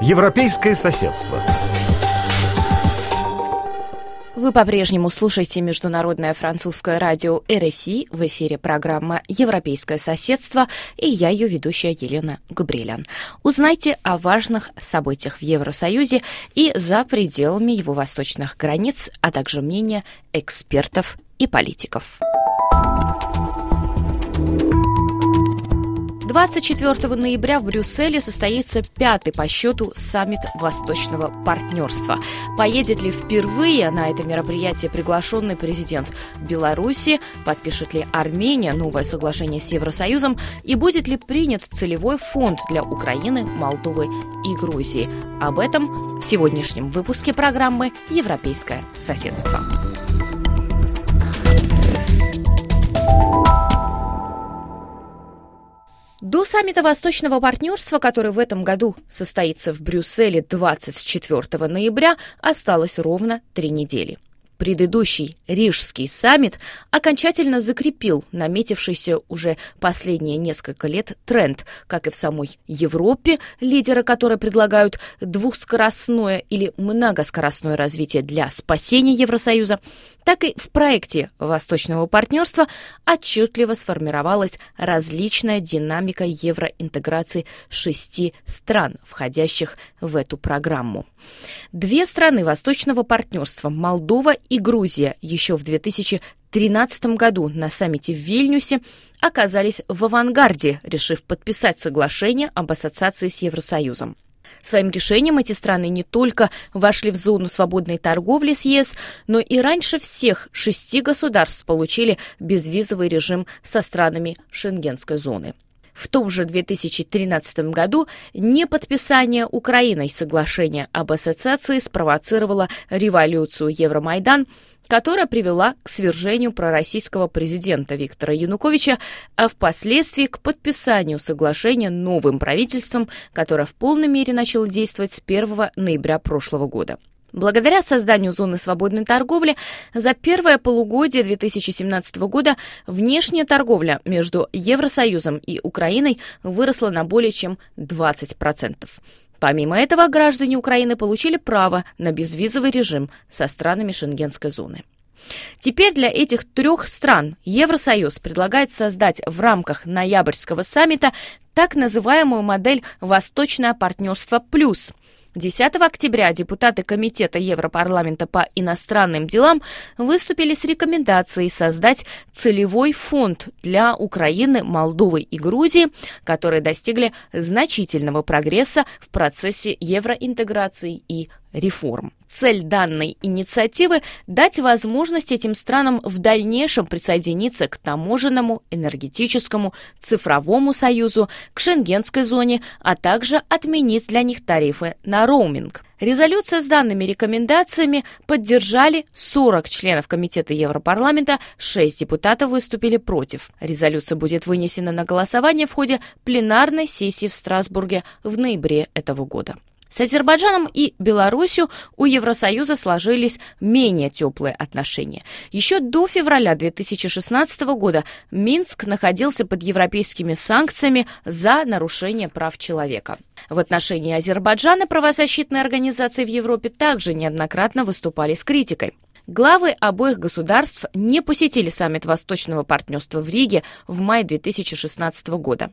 Европейское соседство. Вы по-прежнему слушаете Международное французское радио РФИ. В эфире программа «Европейское соседство» и я, ее ведущая Елена Габриэлян. Узнайте о важных событиях в Евросоюзе и за пределами его восточных границ, а также мнения экспертов и политиков. 24 ноября в Брюсселе состоится пятый по счету саммит Восточного партнерства. Поедет ли впервые на это мероприятие приглашенный президент Беларуси, подпишет ли Армения новое соглашение с Евросоюзом и будет ли принят целевой фонд для Украины, Молдовы и Грузии. Об этом в сегодняшнем выпуске программы «Европейское соседство». До саммита Восточного партнерства, который в этом году состоится в Брюсселе 24 ноября, осталось ровно три недели. Предыдущий Рижский саммит окончательно закрепил наметившийся уже последние несколько лет тренд, как и в самой Европе, лидеры которые предлагают двухскоростное или многоскоростное развитие для спасения Евросоюза, так и в проекте Восточного партнерства отчетливо сформировалась различная динамика евроинтеграции шести стран, входящих в эту программу. Две страны Восточного партнерства – Молдова и Грузия еще в 2013 году на саммите в Вильнюсе оказались в авангарде, решив подписать соглашение об ассоциации с Евросоюзом. Своим решением эти страны не только вошли в зону свободной торговли с ЕС, но и раньше всех шести государств получили безвизовый режим со странами Шенгенской зоны. В том же 2013 году неподписание Украиной соглашения об ассоциации спровоцировало революцию Евромайдан, которая привела к свержению пророссийского президента Виктора Януковича, а впоследствии к подписанию соглашения новым правительством, которое в полной мере начало действовать с 1 ноября прошлого года. Благодаря созданию зоны свободной торговли за первое полугодие 2017 года внешняя торговля между Евросоюзом и Украиной выросла на более чем 20%. Помимо этого, граждане Украины получили право на безвизовый режим со странами Шенгенской зоны. Теперь для этих трех стран Евросоюз предлагает создать в рамках ноябрьского саммита так называемую модель «Восточное партнерство плюс», 10 октября депутаты Комитета Европарламента по иностранным делам выступили с рекомендацией создать целевой фонд для Украины, Молдовы и Грузии, которые достигли значительного прогресса в процессе евроинтеграции и реформ. Цель данной инициативы – дать возможность этим странам в дальнейшем присоединиться к таможенному, энергетическому, цифровому союзу, к шенгенской зоне, а также отменить для них тарифы на роуминг. Резолюция с данными рекомендациями поддержали 40 членов Комитета Европарламента, 6 депутатов выступили против. Резолюция будет вынесена на голосование в ходе пленарной сессии в Страсбурге в ноябре этого года. С Азербайджаном и Беларусью у Евросоюза сложились менее теплые отношения. Еще до февраля 2016 года Минск находился под европейскими санкциями за нарушение прав человека. В отношении Азербайджана правозащитные организации в Европе также неоднократно выступали с критикой. Главы обоих государств не посетили саммит Восточного партнерства в Риге в мае 2016 года.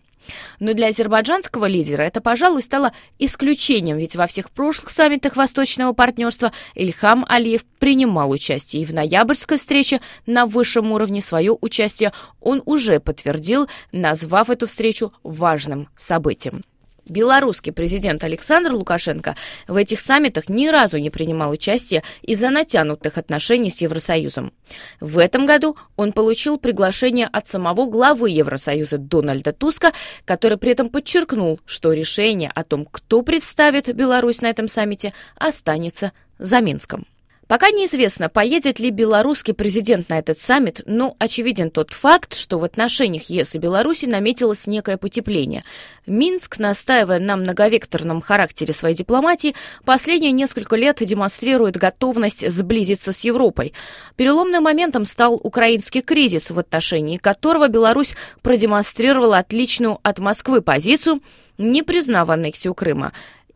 Но для азербайджанского лидера это, пожалуй, стало исключением, ведь во всех прошлых саммитах Восточного партнерства Ильхам Алиев принимал участие, и в ноябрьской встрече на высшем уровне свое участие он уже подтвердил, назвав эту встречу важным событием. Белорусский президент Александр Лукашенко в этих саммитах ни разу не принимал участие из-за натянутых отношений с Евросоюзом. В этом году он получил приглашение от самого главы Евросоюза Дональда Туска, который при этом подчеркнул, что решение о том, кто представит Беларусь на этом саммите, останется за Минском. Пока неизвестно, поедет ли белорусский президент на этот саммит, но очевиден тот факт, что в отношениях ЕС и Беларуси наметилось некое потепление. Минск, настаивая на многовекторном характере своей дипломатии, последние несколько лет демонстрирует готовность сблизиться с Европой. Переломным моментом стал украинский кризис, в отношении которого Беларусь продемонстрировала отличную от Москвы позицию, не признав аннексию Крыма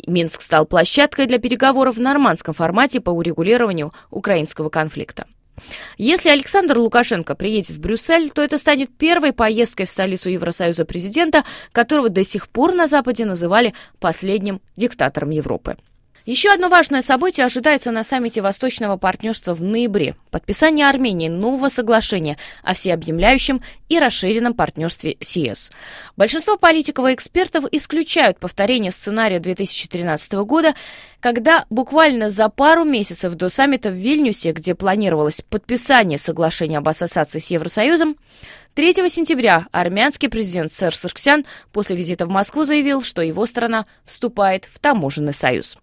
Минск стал площадкой для переговоров в нормандском формате по урегулированию украинского конфликта. Если Александр Лукашенко приедет в Брюссель, то это станет первой поездкой в столицу Евросоюза президента, которого до сих пор на Западе называли последним диктатором Европы. Еще одно важное событие ожидается на саммите Восточного партнерства в ноябре – подписание Армении нового соглашения о всеобъемляющем и расширенном партнерстве с ЕС. Большинство политиков и экспертов исключают повторение сценария 2013 года, когда буквально за пару месяцев до саммита в Вильнюсе, где планировалось подписание соглашения об ассоциации с Евросоюзом, 3 сентября армянский президент Серж Сарксян после визита в Москву заявил, что его страна вступает в таможенный союз.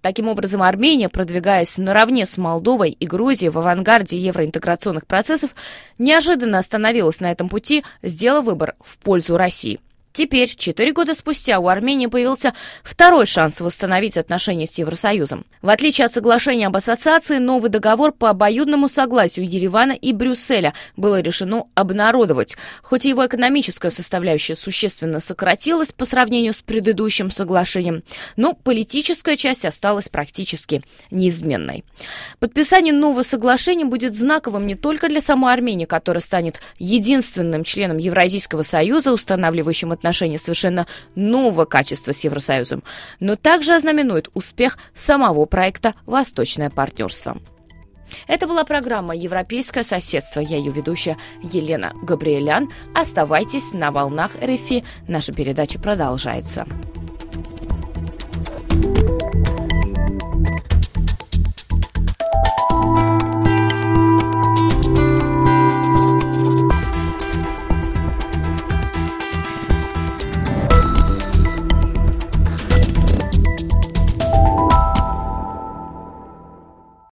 Таким образом, Армения, продвигаясь наравне с Молдовой и Грузией в авангарде евроинтеграционных процессов, неожиданно остановилась на этом пути, сделав выбор в пользу России. Теперь, четыре года спустя, у Армении появился второй шанс восстановить отношения с Евросоюзом. В отличие от соглашения об ассоциации, новый договор по обоюдному согласию Еревана и Брюсселя было решено обнародовать. Хоть его экономическая составляющая существенно сократилась по сравнению с предыдущим соглашением, но политическая часть осталась практически неизменной. Подписание нового соглашения будет знаковым не только для самой Армении, которая станет единственным членом Евразийского союза, устанавливающим отношения отношения совершенно нового качества с Евросоюзом, но также ознаменует успех самого проекта «Восточное партнерство». Это была программа «Европейское соседство». Я ее ведущая Елена Габриэлян. Оставайтесь на волнах РФИ. Наша передача продолжается.